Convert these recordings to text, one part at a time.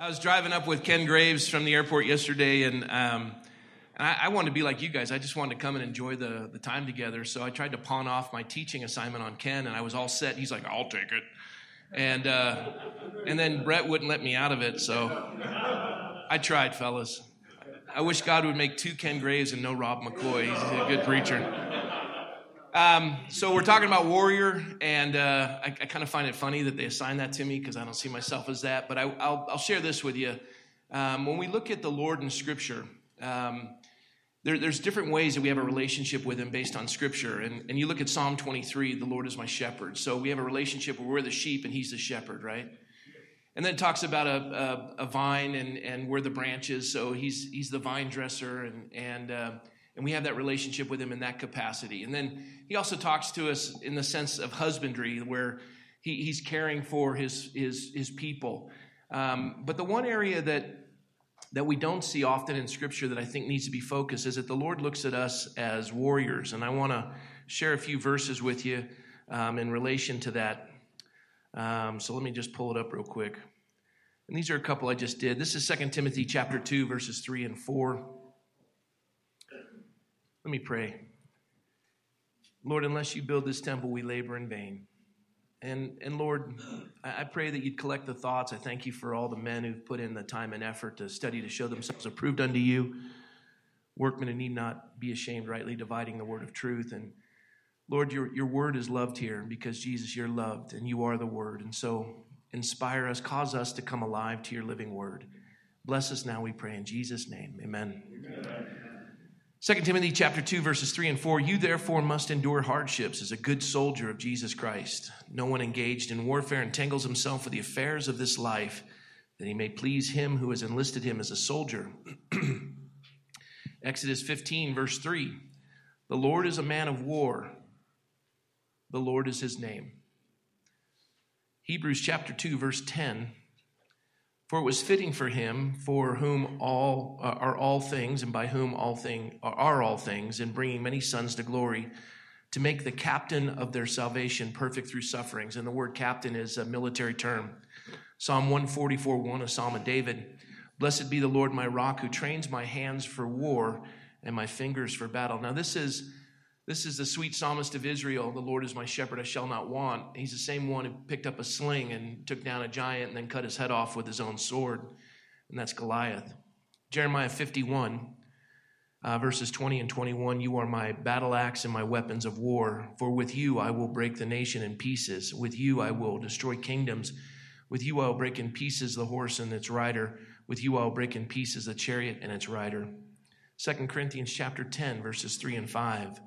I was driving up with Ken Graves from the airport yesterday, and, um, I, I, wanted to be like you guys. I just wanted to come and enjoy the, the time together. So I tried to pawn off my teaching assignment on Ken, and I was all set. He's like, I'll take it. And, uh, and then Brett wouldn't let me out of it, so I tried, fellas. I wish God would make two Ken Graves and no Rob McCoy. He's a good preacher. Um, so we're talking about warrior, and uh, I, I kind of find it funny that they assign that to me because I don't see myself as that. But I, will share this with you. Um, when we look at the Lord in Scripture, um, there, there's different ways that we have a relationship with Him based on Scripture. And, and you look at Psalm 23, the Lord is my shepherd. So we have a relationship where we're the sheep and He's the shepherd, right? And then it talks about a, a, a vine and, and we're the branches. So He's, he's the vine dresser and, and uh, and we have that relationship with him in that capacity. And then he also talks to us in the sense of husbandry, where he, he's caring for his, his, his people. Um, but the one area that, that we don't see often in Scripture that I think needs to be focused is that the Lord looks at us as warriors. And I want to share a few verses with you um, in relation to that. Um, so let me just pull it up real quick. And these are a couple I just did. This is 2 Timothy chapter 2, verses 3 and 4. Let me pray. Lord, unless you build this temple, we labor in vain. And, and Lord, I pray that you'd collect the thoughts. I thank you for all the men who've put in the time and effort to study to show themselves approved unto you. Workmen who need not be ashamed, rightly dividing the word of truth. And Lord, your, your word is loved here because Jesus, you're loved and you are the word. And so inspire us, cause us to come alive to your living word. Bless us now, we pray in Jesus' name. Amen. Amen. 2 Timothy chapter 2 verses 3 and 4 you therefore must endure hardships as a good soldier of Jesus Christ. No one engaged in warfare entangles himself with the affairs of this life that he may please him who has enlisted him as a soldier. Exodus 15 verse 3 the Lord is a man of war. The Lord is his name. Hebrews chapter 2 verse 10 for it was fitting for him, for whom all uh, are all things, and by whom all thing are all things, in bringing many sons to glory, to make the captain of their salvation perfect through sufferings. And the word captain is a military term. Psalm 144, 1, a psalm of David. Blessed be the Lord my rock, who trains my hands for war and my fingers for battle. Now, this is this is the sweet psalmist of Israel. The Lord is my shepherd, I shall not want. He's the same one who picked up a sling and took down a giant and then cut his head off with his own sword, and that's Goliath. Jeremiah 51, uh, verses 20 and 21 You are my battle axe and my weapons of war. For with you I will break the nation in pieces. With you I will destroy kingdoms. With you I will break in pieces the horse and its rider. With you I will break in pieces the chariot and its rider. 2 Corinthians chapter 10, verses 3 and 5.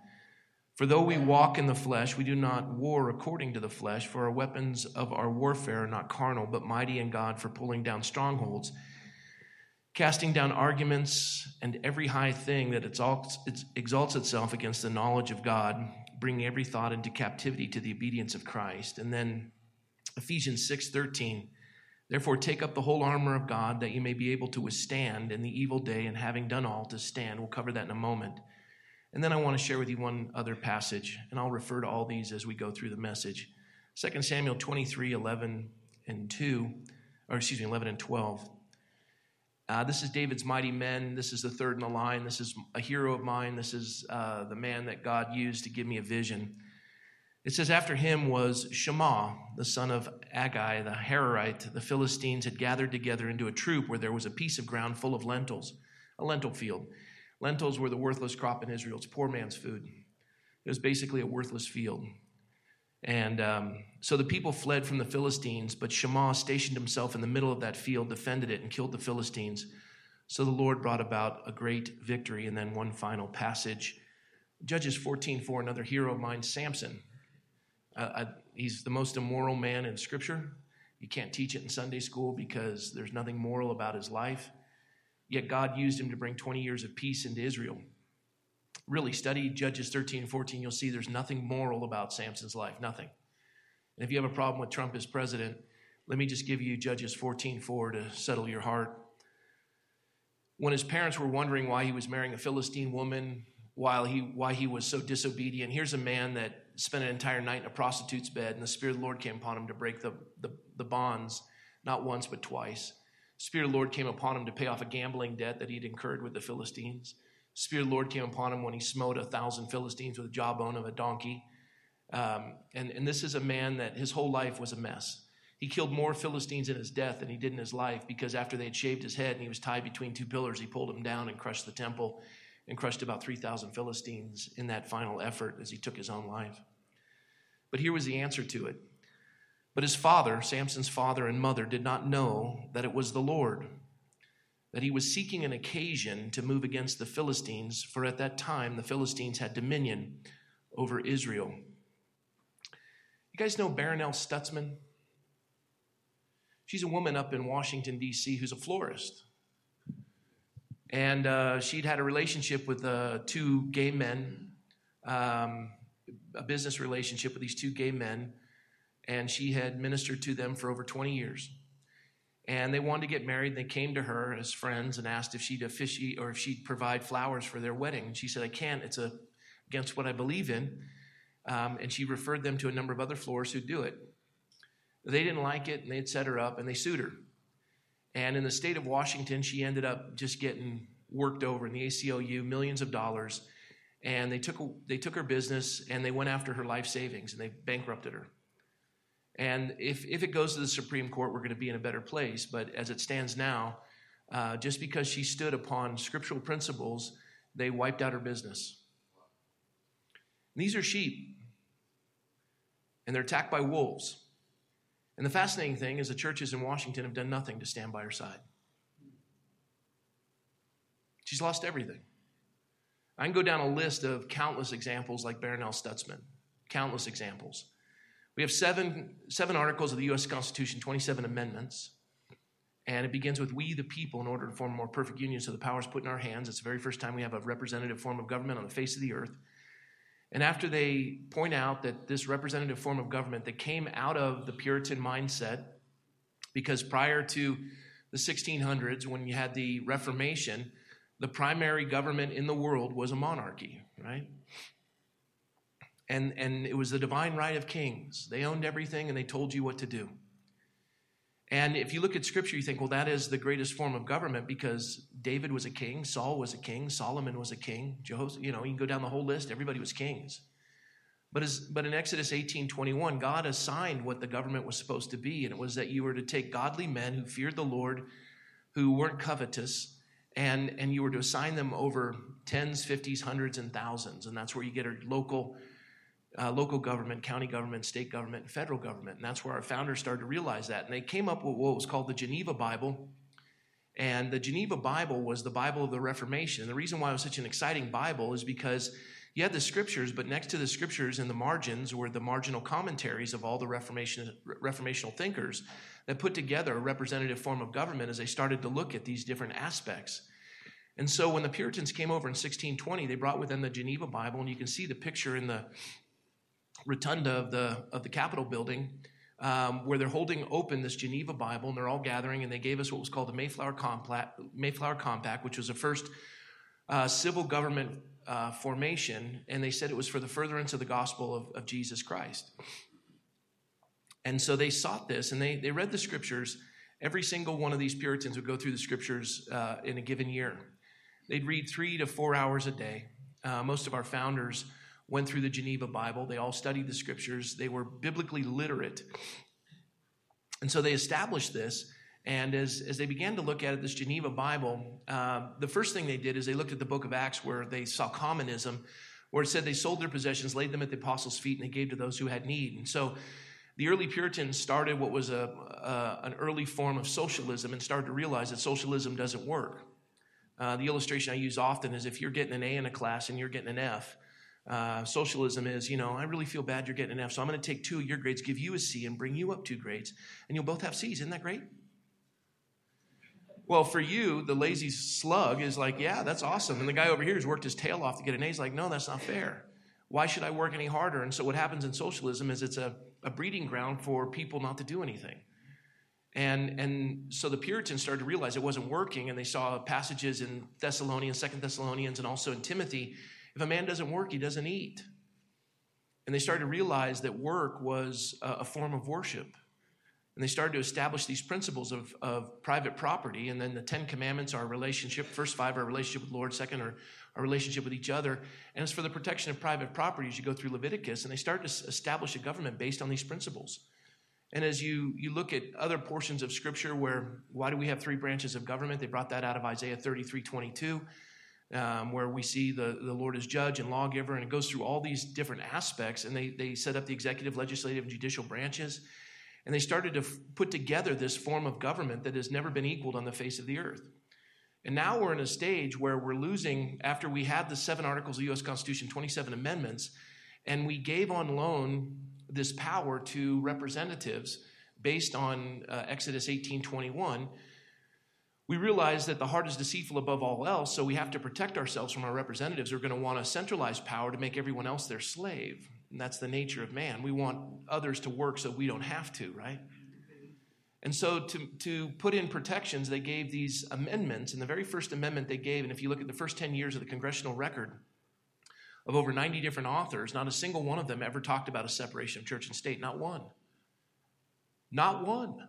For though we walk in the flesh, we do not war according to the flesh, for our weapons of our warfare are not carnal, but mighty in God for pulling down strongholds, casting down arguments and every high thing that exalts itself against the knowledge of God, bringing every thought into captivity to the obedience of Christ. And then Ephesians 6:13 Therefore take up the whole armor of God that you may be able to withstand in the evil day and having done all to stand. We'll cover that in a moment. And then I want to share with you one other passage, and I'll refer to all these as we go through the message. 2 Samuel 23, 11 and 2, or excuse me, 11 and 12. Uh, this is David's mighty men. This is the third in the line. This is a hero of mine. This is uh, the man that God used to give me a vision. It says, After him was Shammah, the son of Agee, the Hararite. The Philistines had gathered together into a troop where there was a piece of ground full of lentils, a lentil field. Lentils were the worthless crop in Israel. It's poor man's food. It was basically a worthless field. And um, so the people fled from the Philistines, but Shammah stationed himself in the middle of that field, defended it, and killed the Philistines. So the Lord brought about a great victory. And then one final passage Judges 14 4, another hero of mine, Samson. Uh, I, he's the most immoral man in Scripture. You can't teach it in Sunday school because there's nothing moral about his life. Yet God used him to bring 20 years of peace into Israel. Really, study Judges 13 and 14. You'll see there's nothing moral about Samson's life, nothing. And if you have a problem with Trump as president, let me just give you Judges 14 4 to settle your heart. When his parents were wondering why he was marrying a Philistine woman, while he, why he was so disobedient, here's a man that spent an entire night in a prostitute's bed, and the Spirit of the Lord came upon him to break the, the, the bonds, not once, but twice. Spirit of the Lord came upon him to pay off a gambling debt that he'd incurred with the Philistines. Spirit of the Lord came upon him when he smote a thousand Philistines with a jawbone of a donkey. Um, and, and this is a man that his whole life was a mess. He killed more Philistines in his death than he did in his life because after they had shaved his head and he was tied between two pillars, he pulled him down and crushed the temple and crushed about 3,000 Philistines in that final effort as he took his own life. But here was the answer to it. But his father, Samson's father and mother, did not know that it was the Lord, that he was seeking an occasion to move against the Philistines, for at that time the Philistines had dominion over Israel. You guys know Barronelle Stutzman? She's a woman up in Washington, D.C., who's a florist. And uh, she'd had a relationship with uh, two gay men, um, a business relationship with these two gay men and she had ministered to them for over 20 years. And they wanted to get married. They came to her as friends and asked if she'd officiate or if she'd provide flowers for their wedding. And she said, I can't. It's a, against what I believe in. Um, and she referred them to a number of other florists who'd do it. They didn't like it, and they'd set her up, and they sued her. And in the state of Washington, she ended up just getting worked over in the ACLU, millions of dollars. And they took, they took her business, and they went after her life savings, and they bankrupted her. And if, if it goes to the Supreme Court, we're going to be in a better place. But as it stands now, uh, just because she stood upon scriptural principles, they wiped out her business. And these are sheep, and they're attacked by wolves. And the fascinating thing is the churches in Washington have done nothing to stand by her side. She's lost everything. I can go down a list of countless examples like Barronelle Stutzman, countless examples. We have seven, seven articles of the U.S. Constitution, 27 amendments. And it begins with We the people in order to form a more perfect union. So the power is put in our hands. It's the very first time we have a representative form of government on the face of the earth. And after they point out that this representative form of government that came out of the Puritan mindset, because prior to the 1600s, when you had the Reformation, the primary government in the world was a monarchy, right? And, and it was the divine right of kings. They owned everything and they told you what to do. And if you look at scripture, you think, well, that is the greatest form of government because David was a king, Saul was a king, Solomon was a king, you know, you can go down the whole list, everybody was kings. But, as, but in Exodus 18 21, God assigned what the government was supposed to be, and it was that you were to take godly men who feared the Lord, who weren't covetous, and, and you were to assign them over tens, fifties, hundreds, and thousands. And that's where you get a local uh, local government, county government, state government, and federal government. And that's where our founders started to realize that. And they came up with what was called the Geneva Bible. And the Geneva Bible was the Bible of the Reformation. And the reason why it was such an exciting Bible is because you had the scriptures, but next to the scriptures in the margins were the marginal commentaries of all the Reformation, reformational thinkers that put together a representative form of government as they started to look at these different aspects. And so when the Puritans came over in 1620, they brought with them the Geneva Bible, and you can see the picture in the rotunda of the, of the Capitol building um, where they're holding open this Geneva Bible and they're all gathering and they gave us what was called the Mayflower Compact, Mayflower Compact which was the first uh, civil government uh, formation, and they said it was for the furtherance of the gospel of, of Jesus Christ. And so they sought this and they, they read the scriptures. Every single one of these Puritans would go through the scriptures uh, in a given year. They'd read three to four hours a day. Uh, most of our founders went through the Geneva Bible. They all studied the scriptures. They were biblically literate. And so they established this. And as, as they began to look at it, this Geneva Bible, uh, the first thing they did is they looked at the book of Acts where they saw communism, where it said they sold their possessions, laid them at the apostles' feet, and they gave to those who had need. And so the early Puritans started what was a, an early form of socialism and started to realize that socialism doesn't work. Uh, the illustration I use often is if you're getting an A in a class and you're getting an F, uh, socialism is, you know, I really feel bad you're getting an F, so I'm going to take two of your grades, give you a C, and bring you up two grades, and you'll both have C's. Isn't that great? Well, for you, the lazy slug is like, yeah, that's awesome. And the guy over here who's worked his tail off to get an A is like, no, that's not fair. Why should I work any harder? And so what happens in socialism is it's a, a breeding ground for people not to do anything. And, and so the Puritans started to realize it wasn't working, and they saw passages in Thessalonians, Second Thessalonians, and also in Timothy if a man doesn't work, he doesn't eat. And they started to realize that work was a, form of worship. And they started to establish these principles of, of private property. And then the Ten Commandments are relationship. First five are relationship with Lord. Second are our relationship with each other. And it's for the protection of private property as you go through Leviticus. And they start to establish a government based on these principles. And as you, you look at other portions of Scripture where, why do we have three branches of government? They brought that out of Isaiah 33 22 um, where we see the, the Lord as judge and lawgiver, and it goes through all these different aspects. And they, they set up the executive, legislative, and judicial branches. And they started to f- put together this form of government that has never been equaled on the face of the earth. And now we're in a stage where we're losing, after we had the seven articles of the U.S. Constitution, 27 amendments, and we gave on loan this power to representatives based on uh, Exodus 18:21 we realize that the heart is deceitful above all else, so we have to protect ourselves from our representatives who are going to want a centralized power to make everyone else their slave. And that's the nature of man. We want others to work so we don't have to, right? And so, to, to put in protections, they gave these amendments. And the very first amendment they gave, and if you look at the first 10 years of the congressional record of over 90 different authors, not a single one of them ever talked about a separation of church and state. Not one. Not one.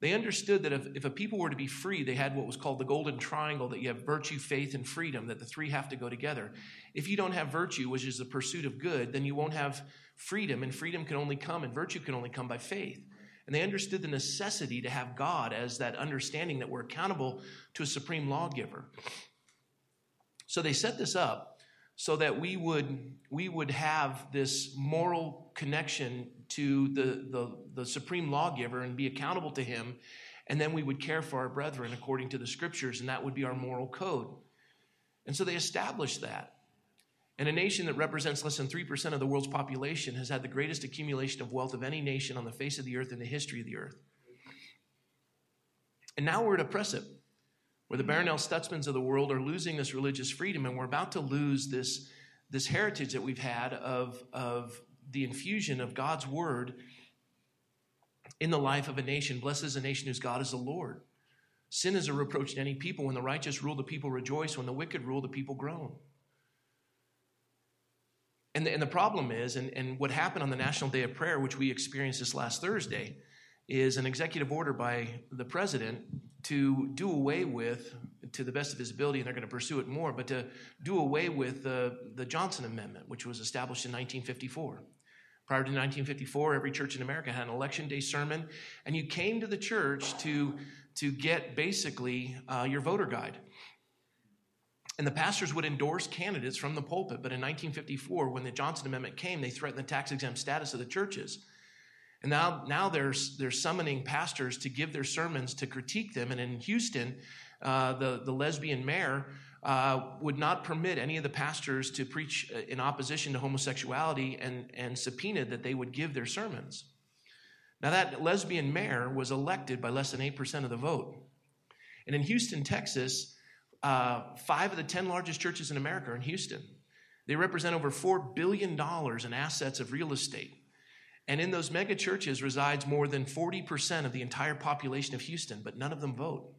They understood that if, if a people were to be free, they had what was called the golden triangle that you have virtue, faith, and freedom, that the three have to go together. If you don't have virtue, which is the pursuit of good, then you won't have freedom, and freedom can only come, and virtue can only come by faith. And they understood the necessity to have God as that understanding that we're accountable to a supreme lawgiver. So they set this up so that we would, we would have this moral connection to the, the, the supreme lawgiver and be accountable to him. And then we would care for our brethren according to the scriptures, and that would be our moral code. And so they established that. And a nation that represents less than 3% of the world's population has had the greatest accumulation of wealth of any nation on the face of the earth in the history of the earth. And now we're at a precipice where the Barronelle Stutzmans of the world are losing this religious freedom, and we're about to lose this, this heritage that we've had of, of the infusion of God's word in the life of a nation. Blessed is a nation whose God is the Lord. Sin is a reproach to any people. When the righteous rule, the people rejoice. When the wicked rule, the people groan. And the, and the problem is, and, and what happened on the National Day of Prayer, which we experienced this last Thursday, is an executive order by the president to do away with, to the best of his ability, and they're going to pursue it more, but to do away with the, the Johnson Amendment, which was established in 1954. Prior to 1954, every church in America had an election day sermon, and you came to the church to, to get basically uh, your voter guide. And the pastors would endorse candidates from the pulpit. But in 1954, when the Johnson Amendment came, they threatened the tax exempt status of the churches. And now, now they're, they're summoning pastors to give their sermons to critique them. And in Houston, uh, the, the lesbian mayor uh, would not permit any of the pastors to preach uh, in opposition to homosexuality and, and subpoenaed that they would give their sermons. Now, that lesbian mayor was elected by less than 8% of the vote. And in Houston, Texas, uh, five of the 10 largest churches in America are in Houston. They represent over $4 billion in assets of real estate. And in those mega churches resides more than 40% of the entire population of Houston, but none of them vote.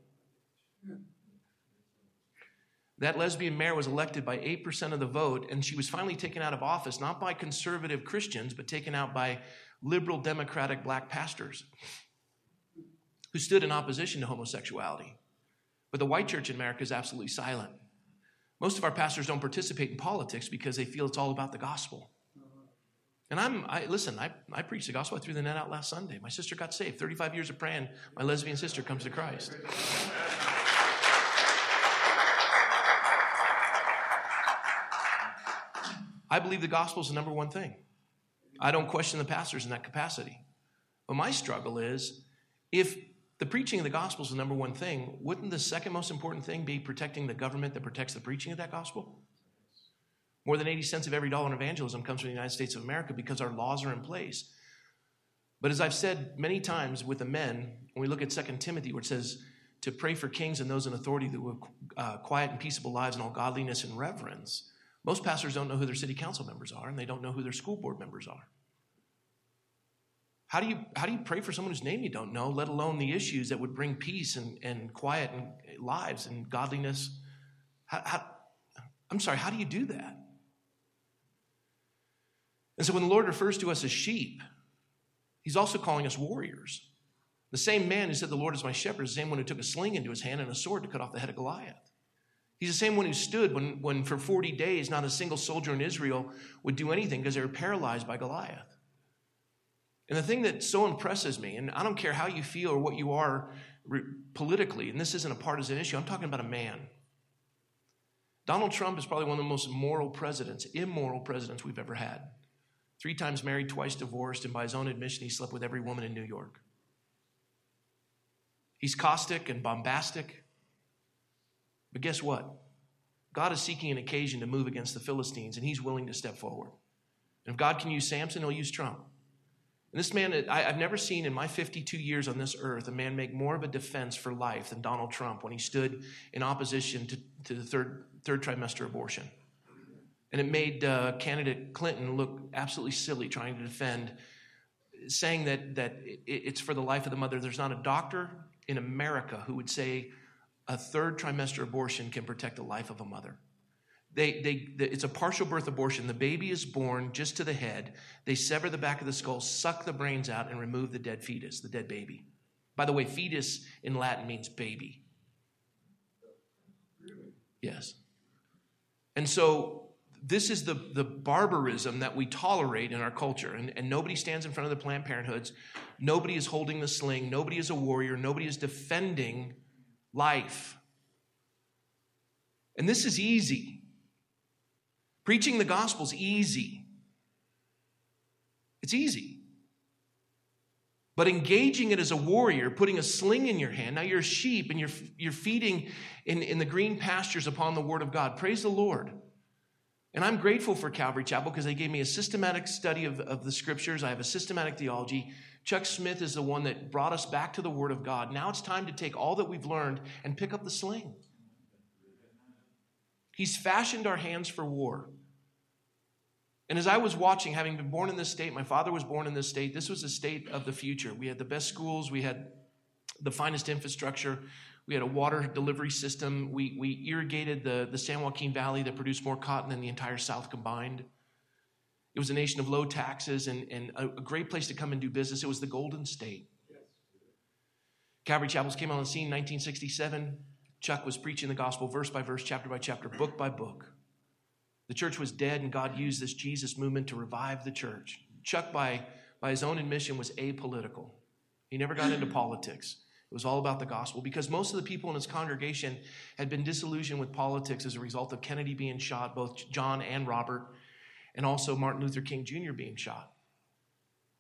That lesbian mayor was elected by 8% of the vote, and she was finally taken out of office, not by conservative Christians, but taken out by liberal democratic black pastors who stood in opposition to homosexuality. But the white church in America is absolutely silent. Most of our pastors don't participate in politics because they feel it's all about the gospel. And I'm, I, listen, I, I preached the gospel. I threw the net out last Sunday. My sister got saved. 35 years of praying, my lesbian sister comes to Christ. I believe the gospel is the number one thing. I don't question the pastors in that capacity. But my struggle is if the preaching of the gospel is the number one thing, wouldn't the second most important thing be protecting the government that protects the preaching of that gospel? More than 80 cents of every dollar in evangelism comes from the United States of America because our laws are in place. But as I've said many times with the men, when we look at 2 Timothy, where it says to pray for kings and those in authority that will uh, quiet and peaceable lives in all godliness and reverence, most pastors don't know who their city council members are, and they don't know who their school board members are. How do you, how do you pray for someone whose name you don't know, let alone the issues that would bring peace and, and quiet and lives and godliness? How, how, I'm sorry, how do you do that? And so when the Lord refers to us as sheep, He's also calling us warriors. The same man who said, The Lord is my shepherd, is the same one who took a sling into his hand and a sword to cut off the head of Goliath. He's the same one who stood when, when for 40 days not a single soldier in Israel would do anything because they were paralyzed by Goliath. And the thing that so impresses me, and I don't care how you feel or what you are politically, and this isn't a partisan issue, I'm talking about a man. Donald Trump is probably one of the most moral presidents, immoral presidents we've ever had. Three times married, twice divorced, and by his own admission, he slept with every woman in New York. He's caustic and bombastic. But guess what? God is seeking an occasion to move against the Philistines, and he's willing to step forward. And if God can use Samson, he'll use Trump. And this man, I, have never seen in my 52 years on this earth a man make more of a defense for life than Donald Trump when he stood in opposition to, to the third, third trimester abortion. And it made uh, candidate Clinton look absolutely silly trying to defend, saying that, that it, it's for the life of the mother. There's not a doctor in America who would say a third trimester abortion can protect the life of a mother. They, they, it's a partial birth abortion. The baby is born just to the head. They sever the back of the skull, suck the brains out, and remove the dead fetus, the dead baby. By the way, fetus in Latin means baby. Really? Yes. And so this is the, the barbarism that we tolerate in our culture. And, and nobody stands in front of the Planned Parenthoods. Nobody is holding the sling. Nobody is a warrior. Nobody is defending life. And this is easy. Preaching the gospel is easy. It's easy. But engaging it as a warrior, putting a sling in your hand, now you're a sheep and you're, you're feeding in, in the green pastures upon the word of God. Praise the Lord. And I'm grateful for Calvary Chapel because they gave me a systematic study of, of the scriptures. I have a systematic theology. Chuck Smith is the one that brought us back to the Word of God. Now it's time to take all that we've learned and pick up the sling. He's fashioned our hands for war. And as I was watching, having been born in this state, my father was born in this state, this was a state of the future. We had the best schools, we had the finest infrastructure, we had a water delivery system, we, we irrigated the, the San Joaquin Valley that produced more cotton than the entire South combined. It was a nation of low taxes and, and a, a great place to come and do business. It was the Golden State. Calvary Chapels came on the scene in 1967. Chuck was preaching the gospel verse by verse, chapter by chapter, book by book. The church was dead, and God used this Jesus movement to revive the church. Chuck, by, by his own admission, was apolitical. He never got into politics. It was all about the gospel because most of the people in his congregation had been disillusioned with politics as a result of Kennedy being shot, both John and Robert, and also Martin Luther King Jr. being shot.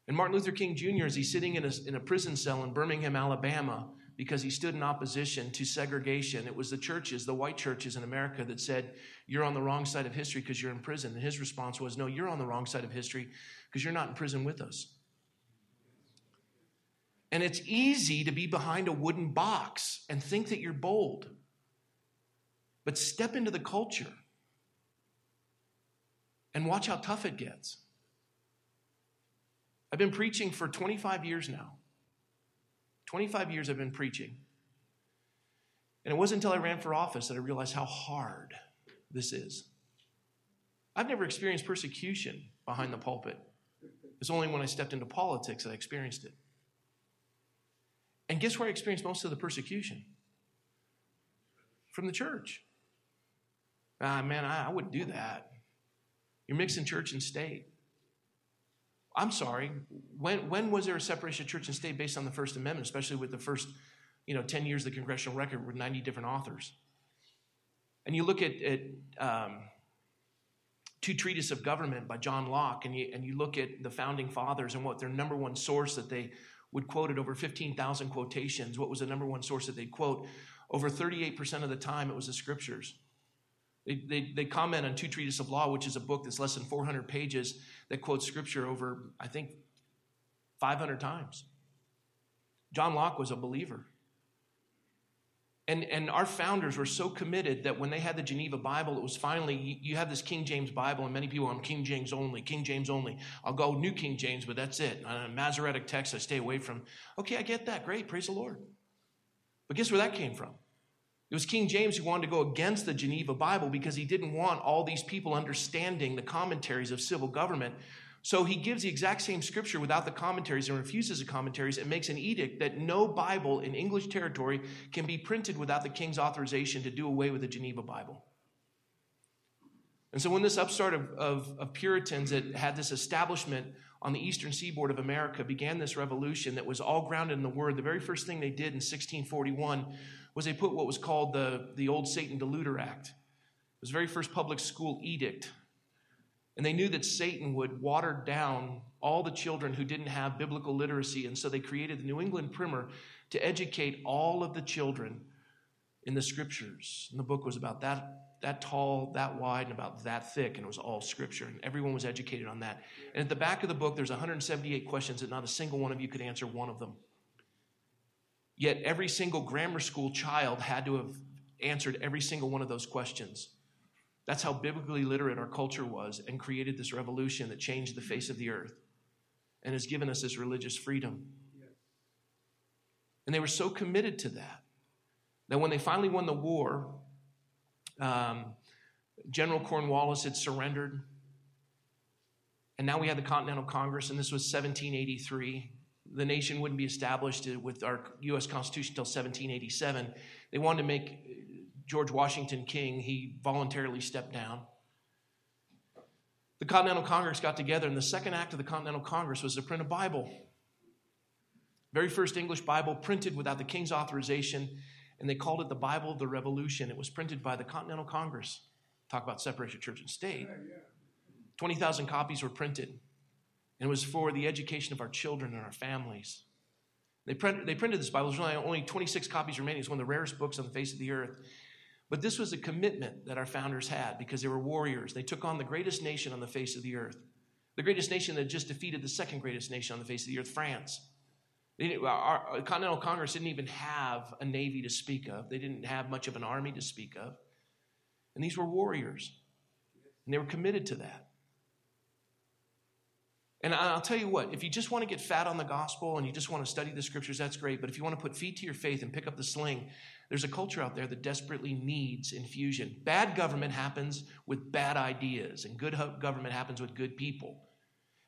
And Martin Luther King Jr., as he's sitting in a, in a prison cell in Birmingham, Alabama, because he stood in opposition to segregation. It was the churches, the white churches in America, that said, You're on the wrong side of history because you're in prison. And his response was, No, you're on the wrong side of history because you're not in prison with us. And it's easy to be behind a wooden box and think that you're bold. But step into the culture and watch how tough it gets. I've been preaching for 25 years now. 25 years I've been preaching. And it wasn't until I ran for office that I realized how hard this is. I've never experienced persecution behind the pulpit. It's only when I stepped into politics that I experienced it. And guess where I experienced most of the persecution? From the church. Ah, man, I, I wouldn't do that. You're mixing church and state. I'm sorry. When, when was there a separation of church and state based on the First Amendment, especially with the first, you know, 10 years of the congressional record with 90 different authors? And you look at, at um, Two Treatises of Government by John Locke, and you, and you look at the founding fathers and what their number one source that they would quote it over 15,000 quotations. What was the number one source that they'd quote? Over 38% of the time, it was the scriptures. They, they, they, comment on Two Treatises of Law, which is a book that's less than 400 pages that quotes scripture over, I think, 500 times. John Locke was a believer. And, and our founders were so committed that when they had the Geneva Bible, it was finally, you, you have this King James Bible, and many people, I'm King James only, King James only. I'll go New King James, but that's it. A Masoretic text I stay away from. Okay, I get that. Great. Praise the Lord. But guess where that came from? It was King James who wanted to go against the Geneva Bible because he didn't want all these people understanding the commentaries of civil government So he gives the exact same scripture without the commentaries and refuses the commentaries and makes an edict that no Bible in English territory can be printed without the king's authorization to do away with the Geneva Bible. And so when this upstart of, of, of Puritans that had this establishment on the eastern seaboard of America began this revolution that was all grounded in the word, the very first thing they did in 1641 was they put what was called the, the Old Satan Deluder Act. It was the very first public school edict and they knew that Satan would water down all the children who didn't have biblical literacy. And so they created the New England Primer to educate all of the children in the scriptures. And the book was about that, that tall, that wide, and about that thick, and it was all scripture. And everyone was educated on that. And at the back of the book, there's 178 questions that not a single one of you could answer one of them. Yet every single grammar school child had to have answered every single one of those questions. That's how biblically literate our culture was and created this revolution that changed the face of the earth and has given us this religious freedom. And they were so committed to that that when they finally won the war, um, General Cornwallis had surrendered. And now we had the Continental Congress, and this was 1783. The nation wouldn't be established with our U.S. Constitution until 1787. They wanted to make George Washington king, he voluntarily stepped down. The Continental Congress got together, and the second act of the Continental Congress was to print a Bible. Very first English Bible printed without the king's authorization, and they called it the Bible of the Revolution. It was printed by the Continental Congress. Talk about separation of church and state. 20,000 copies were printed, and it was for the education of our children and our families. They, print, they printed this Bible. There's only, only 26 copies remaining. It's one of the rarest books on the face of the earth. But this was a commitment that our founders had because they were warriors. They took on the greatest nation on the face of the earth, the greatest nation that just defeated the second greatest nation on the face of the earth, France. Our, our Continental Congress didn't even have a navy to speak of, they didn't have much of an army to speak of. And these were warriors, and they were committed to that. And I'll tell you what, if you just want to get fat on the gospel and you just want to study the scriptures, that's great. But if you want to put feet to your faith and pick up the sling, there's a culture out there that desperately needs infusion. Bad government happens with bad ideas, and good government happens with good people.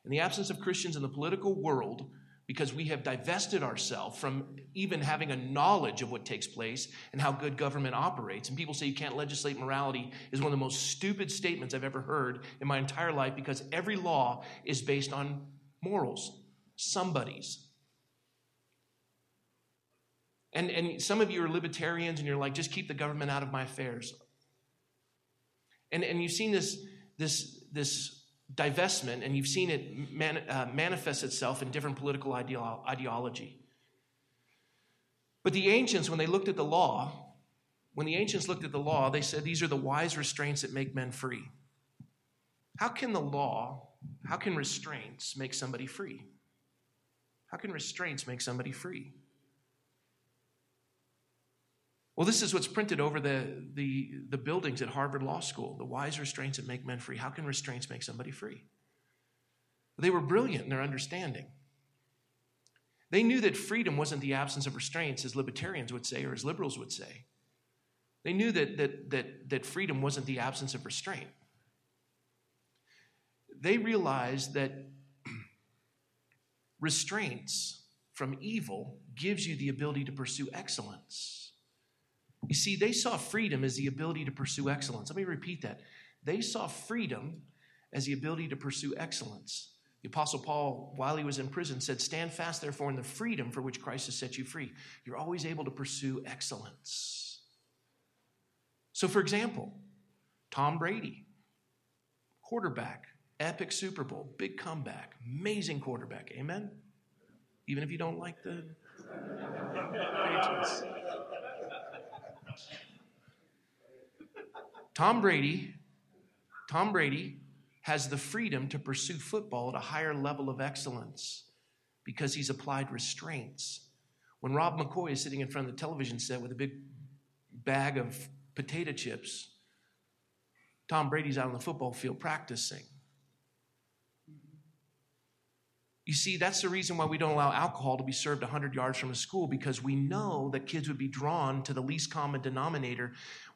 In the absence of Christians in the political world, because we have divested ourselves from even having a knowledge of what takes place and how good government operates. And people say you can't legislate morality is one of the most stupid statements I've ever heard in my entire life because every law is based on morals, somebody's. And, and some of you are libertarians and you're like, just keep the government out of my affairs. And, and you've seen this, this, this divestment and you've seen it man, uh, manifest itself in different political ideolo- ideology. But the ancients, when they looked at the law, when the ancients looked at the law, they said these are the wise restraints that make men free. How can the law, how can restraints make somebody free? How can restraints make somebody free? Well, this is what's printed over the, the, the buildings at Harvard Law School the wise restraints that make men free. How can restraints make somebody free? They were brilliant in their understanding. They knew that freedom wasn't the absence of restraints, as libertarians would say, or as liberals would say. They knew that, that, that, that freedom wasn't the absence of restraint. They realized that restraints from evil gives you the ability to pursue excellence. You see, they saw freedom as the ability to pursue excellence. Let me repeat that. They saw freedom as the ability to pursue excellence. The Apostle Paul, while he was in prison, said, Stand fast, therefore, in the freedom for which Christ has set you free. You're always able to pursue excellence. So, for example, Tom Brady, quarterback, epic Super Bowl, big comeback, amazing quarterback. Amen? Even if you don't like the. Tom Brady, Tom Brady has the freedom to pursue football at a higher level of excellence because he's applied restraints. When Rob McCoy is sitting in front of the television set with a big bag of potato chips, Tom Brady's out on the football field practicing. You see, that's the reason why we don't allow alcohol to be served 100 yards from a school because we know that kids would be drawn to the least common denominator.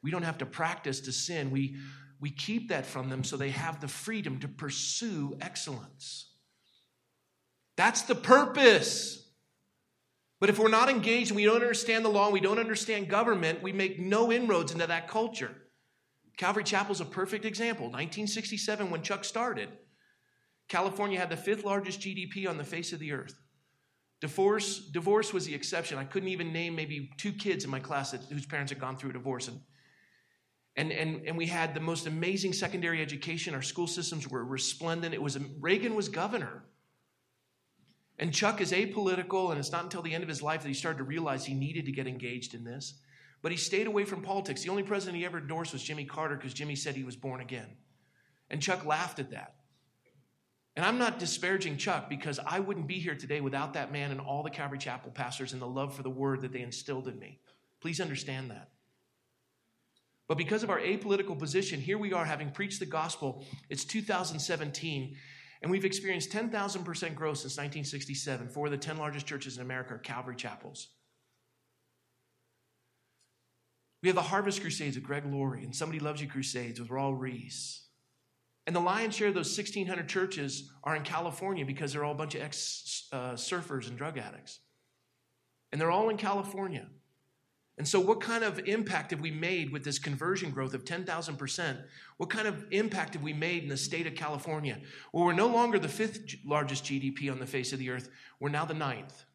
We don't have to practice to sin. We, we keep that from them so they have the freedom to pursue excellence. That's the purpose. But if we're not engaged and we don't understand the law and we don't understand government, we make no inroads into that culture. Calvary Chapel is a perfect example. 1967, when Chuck started, California had the fifth largest GDP on the face of the earth. Divorce, divorce was the exception. I couldn't even name maybe two kids in my class that, whose parents had gone through a divorce. And, and, and, and we had the most amazing secondary education. Our school systems were resplendent. It was Reagan was governor. And Chuck is apolitical, and it's not until the end of his life that he started to realize he needed to get engaged in this. But he stayed away from politics. The only president he ever endorsed was Jimmy Carter because Jimmy said he was born again. And Chuck laughed at that. And I'm not disparaging Chuck because I wouldn't be here today without that man and all the Calvary Chapel pastors and the love for the word that they instilled in me. Please understand that. But because of our apolitical position, here we are having preached the gospel. It's 2017, and we've experienced 10,000% growth since 1967. Four of the 10 largest churches in America are Calvary Chapels. We have the Harvest Crusades with Greg Laurie and Somebody Loves You Crusades with Raul Ries. And the lion's share of those 1,600 churches are in California because they're all a bunch of ex uh, surfers and drug addicts. And they're all in California. And so, what kind of impact have we made with this conversion growth of 10,000%? What kind of impact have we made in the state of California? Well, we're no longer the fifth largest GDP on the face of the earth, we're now the ninth.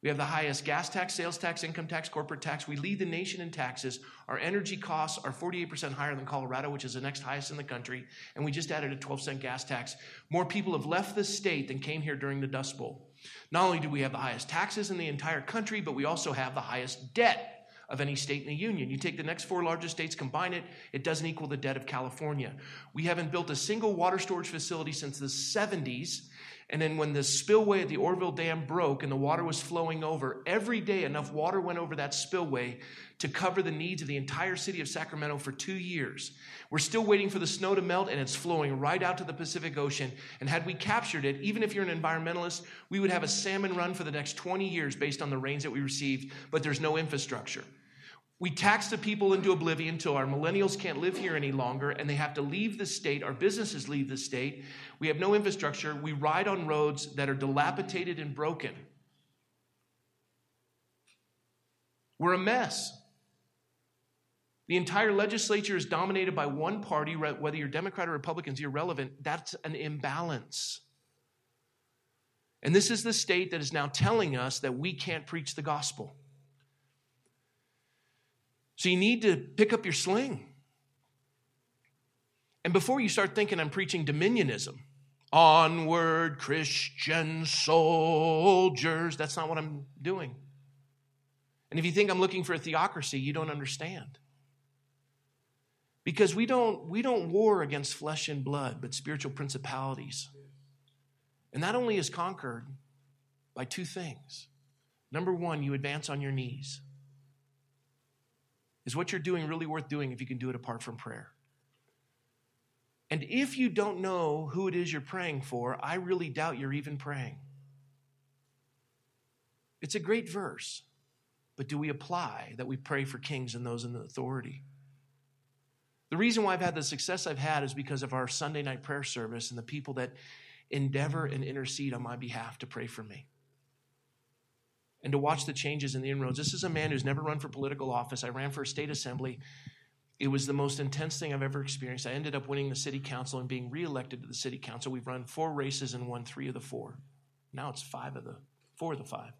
We have the highest gas tax, sales tax, income tax, corporate tax. We lead the nation in taxes. Our energy costs are 48% higher than Colorado, which is the next highest in the country. And we just added a 12 cent gas tax. More people have left the state than came here during the Dust Bowl. Not only do we have the highest taxes in the entire country, but we also have the highest debt of any state in the union. You take the next four largest states, combine it, it doesn't equal the debt of California. We haven't built a single water storage facility since the 70s. And then when the spillway at the Oroville Dam broke and the water was flowing over, every day enough water went over that spillway to cover the needs of the entire city of Sacramento for two years. We're still waiting for the snow to melt and it's flowing right out to the Pacific Ocean. And had we captured it, even if you're an environmentalist, we would have a salmon run for the next 20 years based on the rains that we received, but there's no infrastructure. We tax the people into oblivion until our millennials can't live here any longer and they have to leave the state. Our businesses leave the state. We have no infrastructure. We ride on roads that are dilapidated and broken. We're a mess. The entire legislature is dominated by one party, whether you're Democrat or Republican is irrelevant. That's an imbalance. And this is the state that is now telling us that we can't preach the gospel. So you need to pick up your sling. And before you start thinking I'm preaching dominionism, onward Christian soldiers, that's not what I'm doing. And if you think I'm looking for a theocracy, you don't understand. Because we don't, we don't war against flesh and blood, but spiritual principalities. And that only is conquered by two things. Number one, you advance on your knees. Is what you're doing really worth doing if you can do it apart from prayer? And if you don't know who it is you're praying for, I really doubt you're even praying. It's a great verse, but do we apply that we pray for kings and those in authority? The reason why I've had the success I've had is because of our Sunday night prayer service and the people that endeavor and intercede on my behalf to pray for me and to watch the changes in the inroads. This is a man who's never run for political office. I ran for a state assembly. It was the most intense thing I've ever experienced. I ended up winning the city council and being reelected to the city council. We've run four races and won three of the four. Now it's five of the four of the five.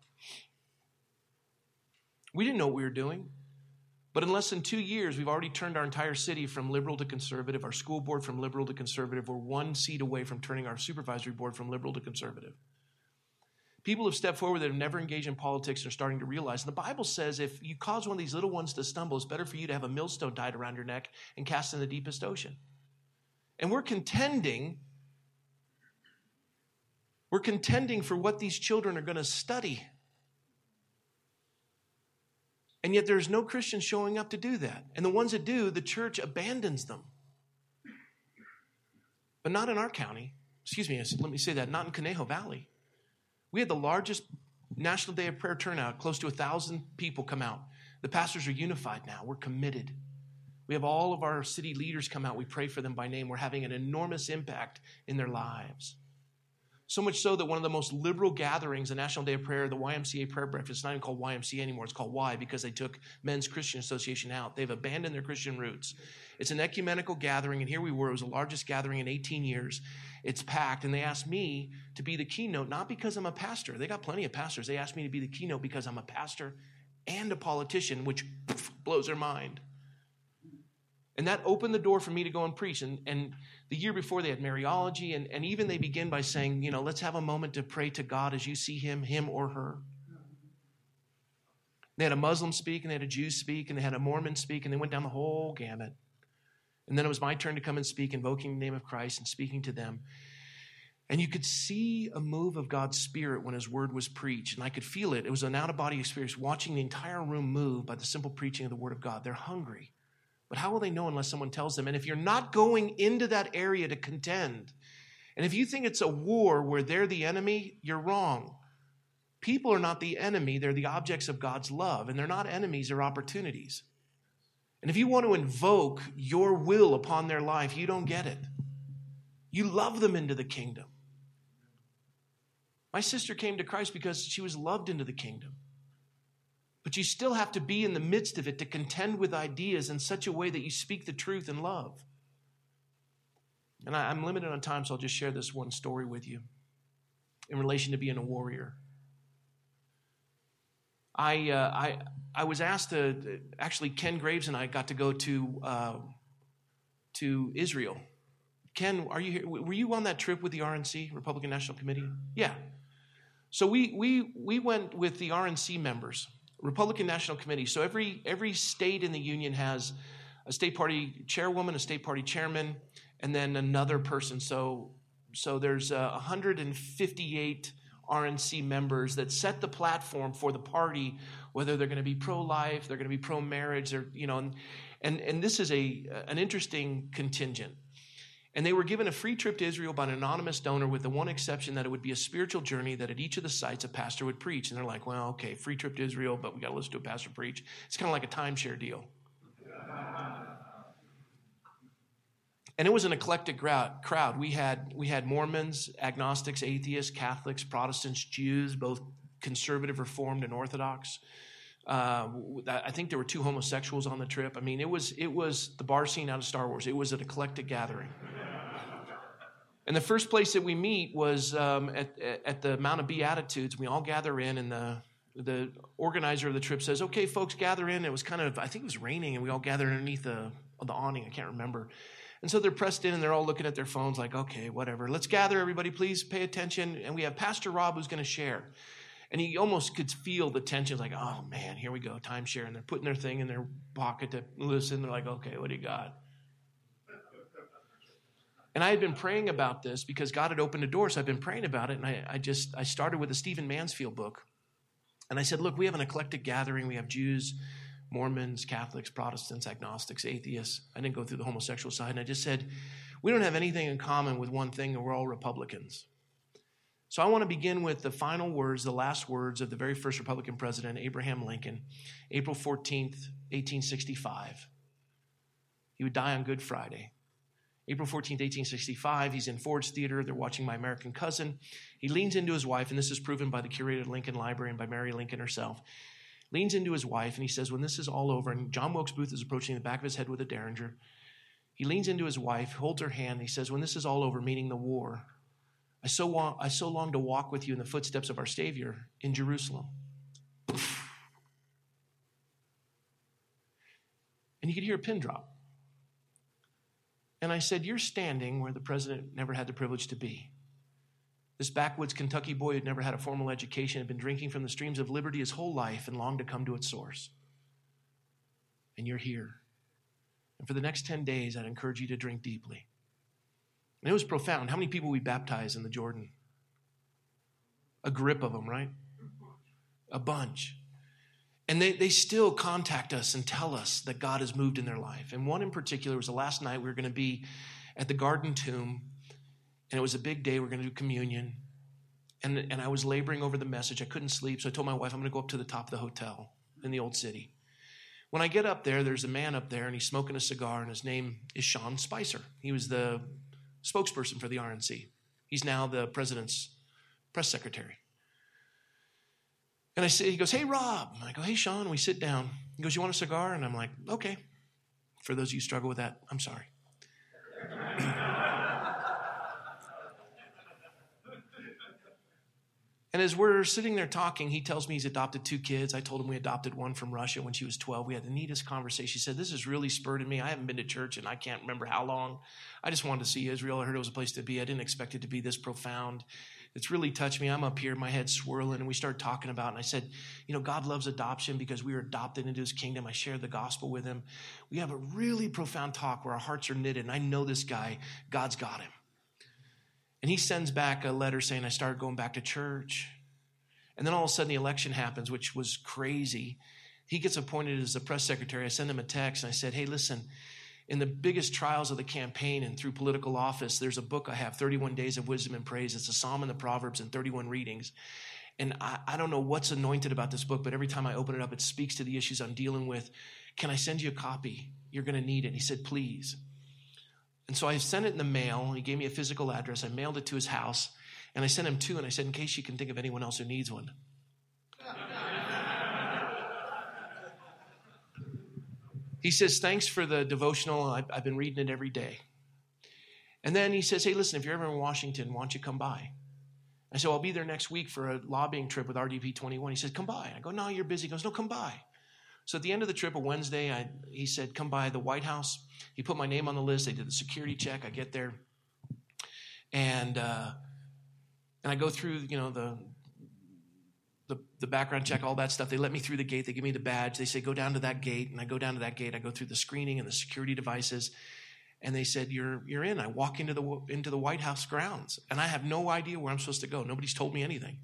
We didn't know what we were doing. But in less than two years, we've already turned our entire city from liberal to conservative, our school board from liberal to conservative. We're one seat away from turning our supervisory board from liberal to conservative. People have stepped forward that have never engaged in politics and are starting to realize. And the Bible says if you cause one of these little ones to stumble, it's better for you to have a millstone tied around your neck and cast in the deepest ocean. And we're contending. We're contending for what these children are going to study. And yet there's no Christians showing up to do that. And the ones that do, the church abandons them. But not in our county. Excuse me, let me say that, not in Conejo Valley. We had the largest National Day of Prayer turnout, close to a thousand people come out. The pastors are unified now. We're committed. We have all of our city leaders come out. We pray for them by name. We're having an enormous impact in their lives. So much so that one of the most liberal gatherings, the National Day of Prayer, the YMCA prayer breakfast, it's not even called YMCA anymore. It's called Y because they took Men's Christian Association out. They've abandoned their Christian roots. It's an ecumenical gathering, and here we were. It was the largest gathering in 18 years. It's packed, and they asked me to be the keynote, not because I'm a pastor. They got plenty of pastors. They asked me to be the keynote because I'm a pastor and a politician, which poof, blows their mind. And that opened the door for me to go and preach. And, and the year before, they had Mariology, and, and even they begin by saying, you know, let's have a moment to pray to God as you see him, him or her. They had a Muslim speak, and they had a Jew speak, and they had a Mormon speak, and they went down the whole gamut. And then it was my turn to come and speak, invoking the name of Christ and speaking to them. And you could see a move of God's Spirit when His word was preached. And I could feel it. It was an out of body experience watching the entire room move by the simple preaching of the word of God. They're hungry. But how will they know unless someone tells them? And if you're not going into that area to contend, and if you think it's a war where they're the enemy, you're wrong. People are not the enemy, they're the objects of God's love, and they're not enemies, they're opportunities. And if you want to invoke your will upon their life, you don't get it. You love them into the kingdom. My sister came to Christ because she was loved into the kingdom. But you still have to be in the midst of it to contend with ideas in such a way that you speak the truth in love. And I, am limited on time, so I'll just share this one story with you in relation to being a warrior. I, uh, I, I was asked to, actually, Ken Graves and I got to go to, uh, to Israel. Ken, are you here? Were you on that trip with the RNC, Republican National Committee? Yeah. So we, we, we went with the RNC members. Republican National Committee. So every every state in the union has a state party chairwoman, a state party chairman, and then another person. So so there's uh, 158 RNC members that set the platform for the party, whether they're going to be pro-life, they're going to be pro-marriage, or you know, and and, and this is a an interesting contingent. And they were given a free trip to Israel by an anonymous donor with the one exception that it would be a spiritual journey that at each of the sites a pastor would preach. And they're like, well, okay, free trip to Israel, but we got to listen to a pastor preach. It's kind of like a timeshare deal. And it was an eclectic crowd. We had, we had Mormons, agnostics, atheists, Catholics, Protestants, Jews, both conservative, reformed, and Orthodox. Uh, I think there were two homosexuals on the trip. I mean, it was it was the bar scene out of Star Wars. It was an eclectic gathering. And the first place that we meet was um, at, at the Mount of Beatitudes. We all gather in, and the, the organizer of the trip says, Okay, folks, gather in. It was kind of, I think it was raining, and we all gathered underneath the, the awning. I can't remember. And so they're pressed in and they're all looking at their phones, like, okay, whatever. Let's gather, everybody, please pay attention. And we have Pastor Rob who's going to share. And he almost could feel the tension, like, oh man, here we go, timeshare. And they're putting their thing in their pocket to listen. They're like, okay, what do you got? And I had been praying about this because God had opened a door, so I've been praying about it. And I, I just I started with a Stephen Mansfield book. And I said, look, we have an eclectic gathering. We have Jews, Mormons, Catholics, Protestants, agnostics, atheists. I didn't go through the homosexual side. And I just said, we don't have anything in common with one thing, and we're all Republicans. So I want to begin with the final words, the last words of the very first Republican president, Abraham Lincoln, April 14th, 1865. He would die on Good Friday. April 14th, 1865, he's in Ford's Theater. They're watching My American Cousin. He leans into his wife, and this is proven by the curated Lincoln Library and by Mary Lincoln herself. Leans into his wife, and he says, When this is all over, and John Wilkes Booth is approaching the back of his head with a derringer, he leans into his wife, holds her hand, and he says, When this is all over, meaning the war, I so, want, I so long to walk with you in the footsteps of our Savior in Jerusalem. And you could hear a pin drop. And I said, You're standing where the president never had the privilege to be. This backwoods Kentucky boy who'd never had a formal education had been drinking from the streams of liberty his whole life and longed to come to its source. And you're here. And for the next 10 days, I'd encourage you to drink deeply. And it was profound. How many people we baptized in the Jordan? A grip of them, right? A bunch. And they, they still contact us and tell us that God has moved in their life. And one in particular was the last night we were going to be at the garden tomb, and it was a big day. We are going to do communion. And, and I was laboring over the message. I couldn't sleep, so I told my wife, I'm going to go up to the top of the hotel in the old city. When I get up there, there's a man up there and he's smoking a cigar, and his name is Sean Spicer. He was the spokesperson for the RNC. He's now the president's press secretary. And I say, he goes, Hey, Rob. I go, Hey, Sean. We sit down. He goes, You want a cigar? And I'm like, Okay. For those of you who struggle with that, I'm sorry. And as we're sitting there talking, he tells me he's adopted two kids. I told him we adopted one from Russia when she was 12. We had the neatest conversation. He said, This has really spurred in me. I haven't been to church and I can't remember how long. I just wanted to see Israel. I heard it was a place to be. I didn't expect it to be this profound. It's really touched me. I'm up here, my head swirling, and we started talking about it. And I said, You know, God loves adoption because we were adopted into his kingdom. I shared the gospel with him. We have a really profound talk where our hearts are knitted. And I know this guy, God's got him. And he sends back a letter saying, I started going back to church. And then all of a sudden the election happens, which was crazy. He gets appointed as the press secretary. I send him a text and I said, Hey, listen, in the biggest trials of the campaign and through political office, there's a book I have, 31 Days of Wisdom and Praise. It's a psalm and the Proverbs and 31 readings. And I, I don't know what's anointed about this book, but every time I open it up, it speaks to the issues I'm dealing with. Can I send you a copy? You're going to need it. He said, Please. And so I sent it in the mail. He gave me a physical address. I mailed it to his house. And I sent him two, and I said, in case you can think of anyone else who needs one. he says, thanks for the devotional. I've, I've, been reading it every day. And then he says, hey, listen, if you're ever in Washington, why don't you come by? I said, I'll be there next week for a lobbying trip with RDP 21. He said, come by. I go, no, you're busy. He goes, no, come by. So at the end of the trip, a Wednesday, I, he said, come by the White House. He put my name on the list. They did the security check. I get there. And uh, and I go through, you know, the, the, the background check, all that stuff. They let me through the gate. They give me the badge. They say, go down to that gate. And I go down to that gate. I go through the screening and the security devices. And they said, you're, you're in. I walk into the, into the White House grounds. And I have no idea where I'm supposed to go. Nobody's told me anything.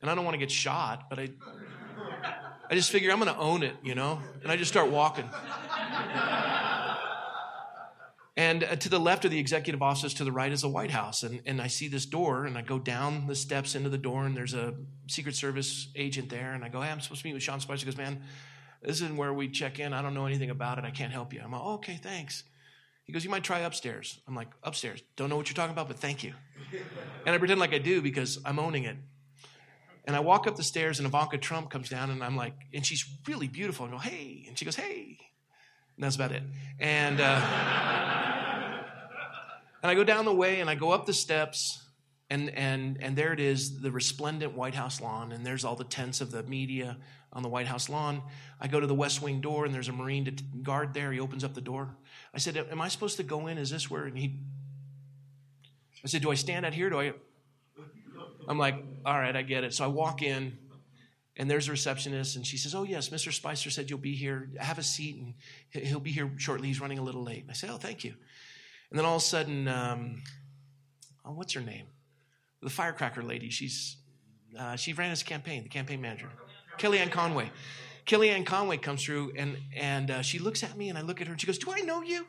And I don't want to get shot, but I, I just figure I'm going to own it, you know? And I just start walking. And uh, to the left of the executive office, to the right is the White House. And, and I see this door, and I go down the steps into the door, and there's a Secret Service agent there. And I go, Hey, I'm supposed to meet with Sean Spicer. He goes, Man, this isn't where we check in. I don't know anything about it. I can't help you. I'm like, oh, Okay, thanks. He goes, You might try upstairs. I'm like, Upstairs. Don't know what you're talking about, but thank you. And I pretend like I do because I'm owning it. And I walk up the stairs, and Ivanka Trump comes down, and I'm like, and she's really beautiful. I go, Hey. And she goes, Hey. And that's about it. And, uh, and I go down the way and I go up the steps, and, and, and there it is, the resplendent White House lawn, and there's all the tents of the media on the White House lawn. I go to the West Wing door, and there's a Marine to guard there. He opens up the door. I said, Am I supposed to go in? Is this where? And he, I said, Do I stand out here? Do I? I'm like, All right, I get it. So I walk in, and there's a receptionist, and she says, Oh, yes, Mr. Spicer said you'll be here. Have a seat, and he'll be here shortly. He's running a little late. And I say, Oh, thank you. And then all of a sudden, um, oh, what's her name? The firecracker lady. She's uh, she ran his campaign, the campaign manager, Kellyanne Conway. Kellyanne Conway comes through and and uh, she looks at me and I look at her and she goes, "Do I know you?"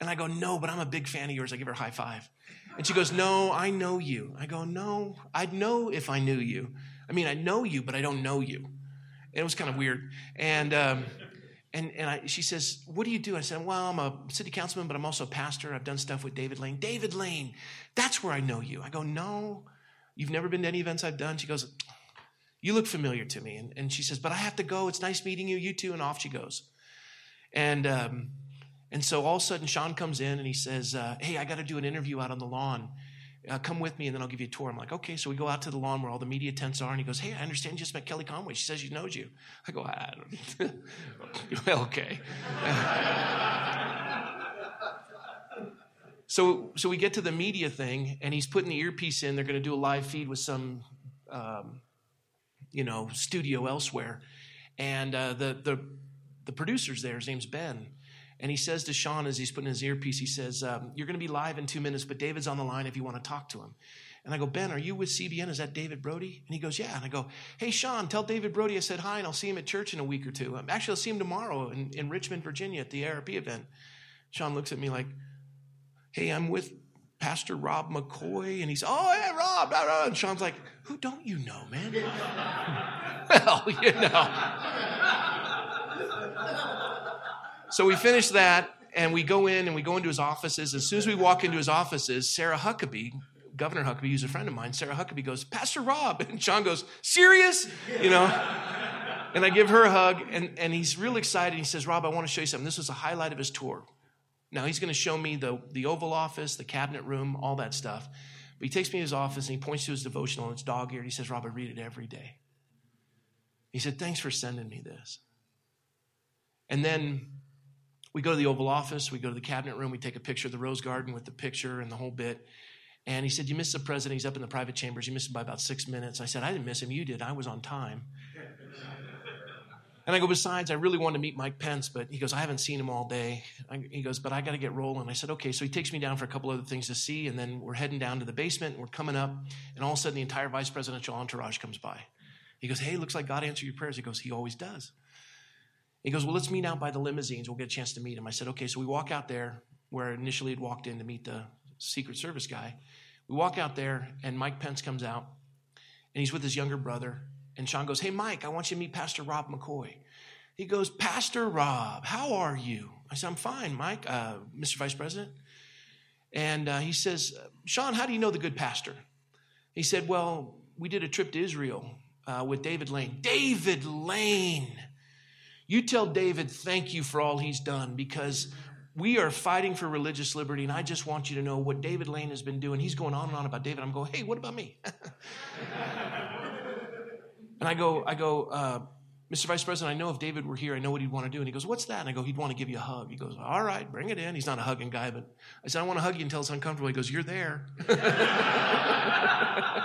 And I go, "No, but I'm a big fan of yours." I give her a high five, and she goes, "No, I know you." I go, "No, I'd know if I knew you. I mean, I know you, but I don't know you." And it was kind of weird, and. Um, and, and I, she says, What do you do? I said, Well, I'm a city councilman, but I'm also a pastor. I've done stuff with David Lane. David Lane, that's where I know you. I go, No, you've never been to any events I've done. She goes, You look familiar to me. And, and she says, But I have to go. It's nice meeting you. You too. And off she goes. And, um, and so all of a sudden, Sean comes in and he says, uh, Hey, I got to do an interview out on the lawn uh, come with me and then I'll give you a tour. I'm like, okay. So we go out to the lawn where all the media tents are. And he goes, hey, I understand you just met Kelly Conway. She says she knows you. I go, I don't. okay. so, so we get to the media thing and he's putting the earpiece in. They're going to do a live feed with some, um, you know, studio elsewhere. And uh, the, the, the producer's there. His name's Ben. And he says to Sean as he's putting his earpiece, he says, um, You're going to be live in two minutes, but David's on the line if you want to talk to him. And I go, Ben, are you with CBN? Is that David Brody? And he goes, Yeah. And I go, Hey, Sean, tell David Brody I said hi and I'll see him at church in a week or two. Um, actually, I'll see him tomorrow in, in Richmond, Virginia at the ARP event. Sean looks at me like, Hey, I'm with Pastor Rob McCoy. And he's, Oh, yeah, Rob. And Sean's like, Who don't you know, man? well, you know. So we finish that and we go in and we go into his offices. As soon as we walk into his offices, Sarah Huckabee, Governor Huckabee, who's a friend of mine, Sarah Huckabee goes, Pastor Rob. And John goes, Serious? You know? And I give her a hug, and, and he's real excited. He says, Rob, I want to show you something. This was a highlight of his tour. Now he's going to show me the, the Oval Office, the cabinet room, all that stuff. But he takes me to his office and he points to his devotional and it's dog eared. He says, Rob, I read it every day. He said, Thanks for sending me this. And then we go to the Oval Office, we go to the cabinet room, we take a picture of the Rose Garden with the picture and the whole bit. And he said, You missed the president. He's up in the private chambers. You missed him by about six minutes. I said, I didn't miss him. You did. I was on time. And I go, besides, I really want to meet Mike Pence, but he goes, I haven't seen him all day. I, he goes, but I got to get rolling. I said, okay. So he takes me down for a couple other things to see, and then we're heading down to the basement, and we're coming up, and all of a sudden the entire vice presidential entourage comes by. He goes, hey, looks like God answered your prayers. He goes, he always does. He goes, well, let's meet out by the limousines. We'll get a chance to meet him. I said, okay. So we walk out there where initially had walked in to meet the Secret Service guy. We walk out there, and Mike Pence comes out, and he's with his younger brother. And Sean goes, hey, Mike, I want you to meet Pastor Rob McCoy. He goes, Pastor Rob, how are you? I said, I'm fine, Mike, uh, Mr. Vice President. And uh, he says, Sean, how do you know the good pastor? He said, Well, we did a trip to Israel uh, with David Lane. David Lane. You tell David thank you for all he's done because we are fighting for religious liberty, and I just want you to know what David Lane has been doing. He's going on and on about David. I'm going, hey, what about me? and I go, I go, uh, Mr. Vice President, I know if David were here, I know what he'd want to do. And he goes, What's that? And I go, He'd want to give you a hug. He goes, All right, bring it in. He's not a hugging guy, but I said, I want to hug you until it's uncomfortable. He goes, You're there.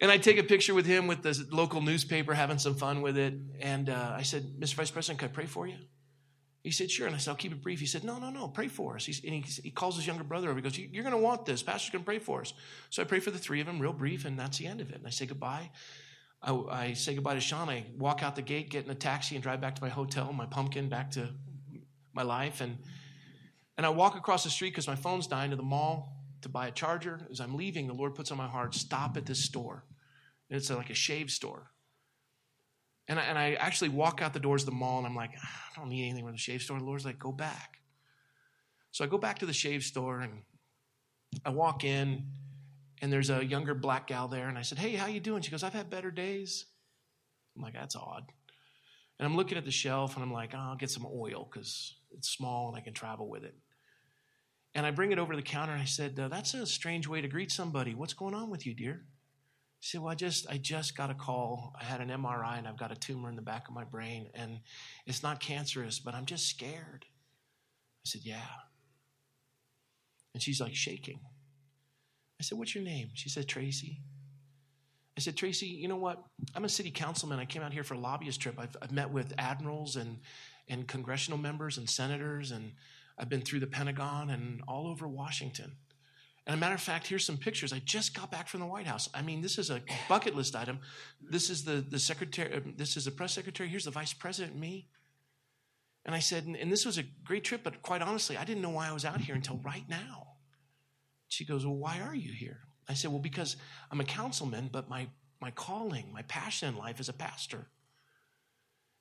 and I take a picture with him with the local newspaper, having some fun with it. And uh, I said, Mr. Vice President, can I pray for you? He said, Sure. And I said, I'll keep it brief. He said, No, no, no, pray for us. He's, and he, he calls his younger brother over. He goes, You're going to want this. Pastor's going to pray for us. So I pray for the three of them, real brief, and that's the end of it. And I say goodbye. I, I, say goodbye to Sean. I walk out the gate, get in a taxi, and drive back to my hotel, my pumpkin, back to my life. And, and I walk across the street because my phone's dying to the mall to buy a charger. As I'm leaving, the Lord puts on my heart, stop at this store. And it's like a shave store. And I, and I actually walk out the doors of the mall, and I'm like, ah, I don't need anything from the shave store. The Lord's like, go back. So I go back to the shave store, and I walk in, and there's a younger black gal there and i said hey how you doing she goes i've had better days i'm like that's odd and i'm looking at the shelf and i'm like oh, i'll get some oil because it's small and i can travel with it and i bring it over to the counter and i said uh, that's a strange way to greet somebody what's going on with you dear she said well i just i just got a call i had an mri and i've got a tumor in the back of my brain and it's not cancerous but i'm just scared i said yeah and she's like shaking I said, What's your name? She said, Tracy. I said, Tracy, you know what? I'm a city councilman. I came out here for a lobbyist trip. I've, I've met with admirals and, and congressional members and senators, and I've been through the Pentagon and all over Washington. And a matter of fact, here's some pictures. I just got back from the White House. I mean, this is a bucket list item. This is the, the secretary, uh, this is the press secretary. Here's the vice president me. And I said, and this was a great trip, but quite honestly, I didn't know why I was out here until right now. She goes, Well, why are you here? I said, Well, because I'm a councilman, but my, my calling, my passion in life is a pastor.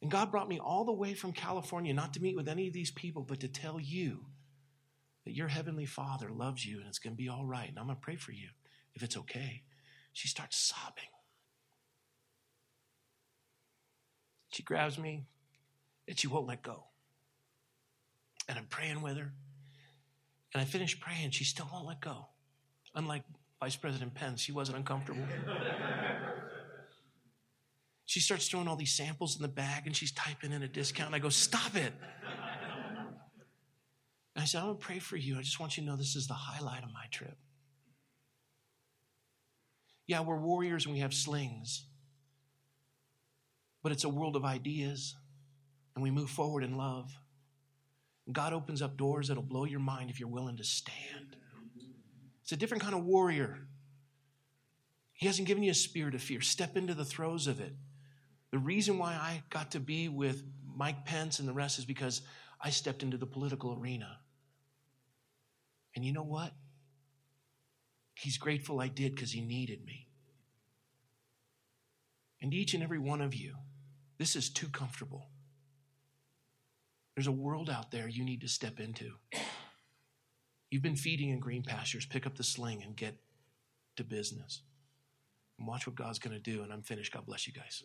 And God brought me all the way from California not to meet with any of these people, but to tell you that your heavenly Father loves you and it's going to be all right. And I'm going to pray for you if it's okay. She starts sobbing. She grabs me and she won't let go. And I'm praying with her. And I finish praying. She still won't let go. Unlike Vice President Pence, she wasn't uncomfortable. she starts throwing all these samples in the bag and she's typing in a discount. And I go, Stop it. And I said, I'm going to pray for you. I just want you to know this is the highlight of my trip. Yeah, we're warriors and we have slings, but it's a world of ideas and we move forward in love. God opens up doors that'll blow your mind if you're willing to stand. It's a different kind of warrior. He hasn't given you a spirit of fear. Step into the throes of it. The reason why I got to be with Mike Pence and the rest is because I stepped into the political arena. And you know what? He's grateful I did because he needed me. And each and every one of you, This is too comfortable. There's a world out there you need to step into. You've been feeding in green pastures. Pick up the sling and get to business. And watch what God's going to do. And I'm finished. God bless you guys.